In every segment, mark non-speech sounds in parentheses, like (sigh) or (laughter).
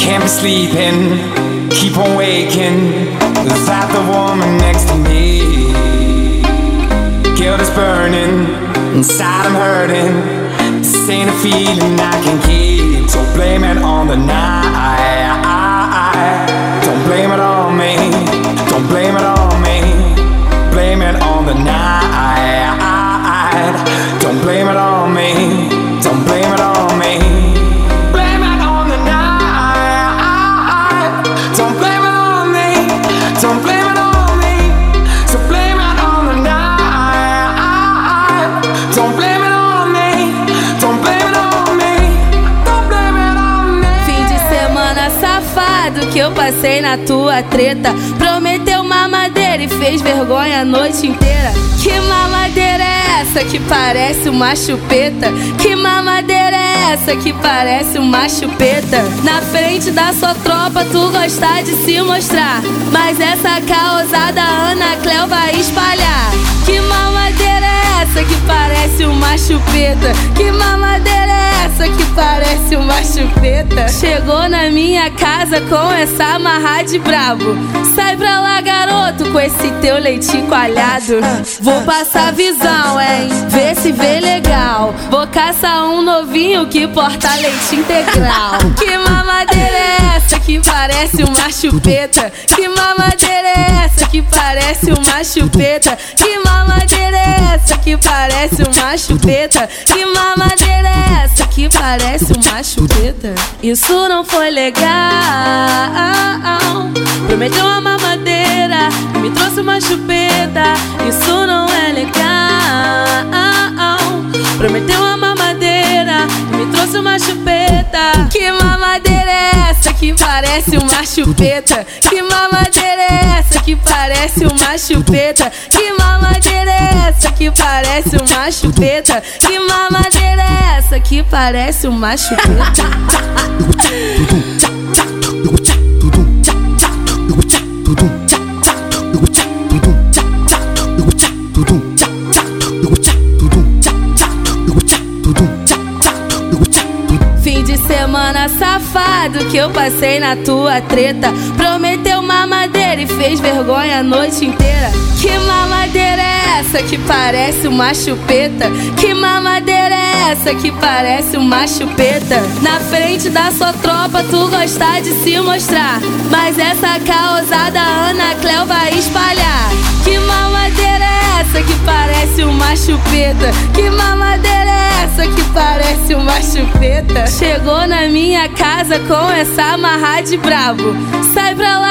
Can't be sleeping, keep on waking without the woman next to me. Guilt is burning, inside I'm hurting. This ain't a feeling I can keep, so blame it on the night. Que eu passei na tua treta. Prometeu mamadeira e fez vergonha a noite inteira. Que mamadeira é essa que parece uma chupeta? Que mamadeira é essa que parece uma chupeta? Na frente da sua tropa tu gosta de se mostrar. Mas essa causada Ana Cleo vai espalhar. Que mamadeira é essa que parece uma chupeta? Que mamadeira parece uma chupeta? Chegou na minha casa com essa amarra de brabo. Sai pra lá, garoto, com esse teu leitinho coalhado. Vou passar visão, hein? Vê se vê legal. Vou caçar um novinho que porta leite integral. (laughs) Que mamadeira é essa que parece uma chupeta? Que mamadeira é essa que parece uma chupeta? Que mamadeira é essa que parece uma chupeta? Que mamadeira é essa que parece uma chupeta? Isso não foi legal. Prometeu uma mamadeira e me trouxe uma chupeta. Isso não é legal. Prometeu uma mamadeira e me trouxe uma chupeta. Que mamadeira é essa que parece uma chupeta? Que mamadeira é essa que parece uma chupeta? Que mamadeira que parece uma chupeta? Que mamadeira é essa que parece uma chupeta? (laughs) safado que eu passei na tua treta. Prometeu mamadeira e fez vergonha a noite inteira. Que mamadeira é essa que parece uma chupeta? Que mamadeira é essa que parece uma chupeta? Na frente da sua tropa tu gosta de se mostrar. Mas essa causada Ana Cleo vai espalhar. Que mamadeira é essa que parece uma chupeta? Que mamadeira essa que parece uma chupeta? Chegou na minha casa com essa amarra de brabo. Sai pra lá,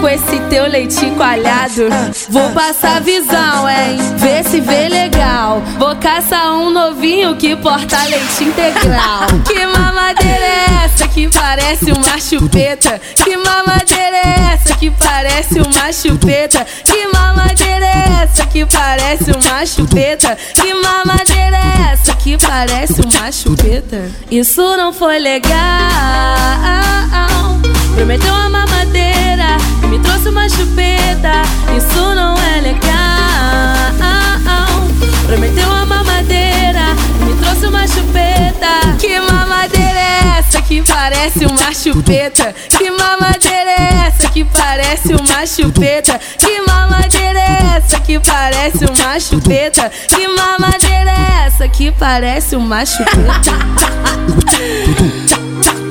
com esse teu leitinho coalhado. Vou passar visão, hein? Vê se vê legal. Vou caçar um novinho que porta leite integral. (laughs) Que mamadeira é essa que parece uma chupeta? Que mamadeira é essa que parece uma chupeta? Que mamadeira é essa que parece uma chupeta? Que mamadeira é essa que parece uma chupeta? Isso não foi legal. Prometeu uma mamadeira trouxe uma chupeta. Isso não é legal. Prometeu uma mamadeira me trouxe uma chupeta. Que mamadeira é essa que parece uma chupeta? Que mamadeira é essa que parece uma chupeta? Que mamadeira é essa que parece uma chupeta? Que mamadeira é essa que parece uma chupeta? (laughs)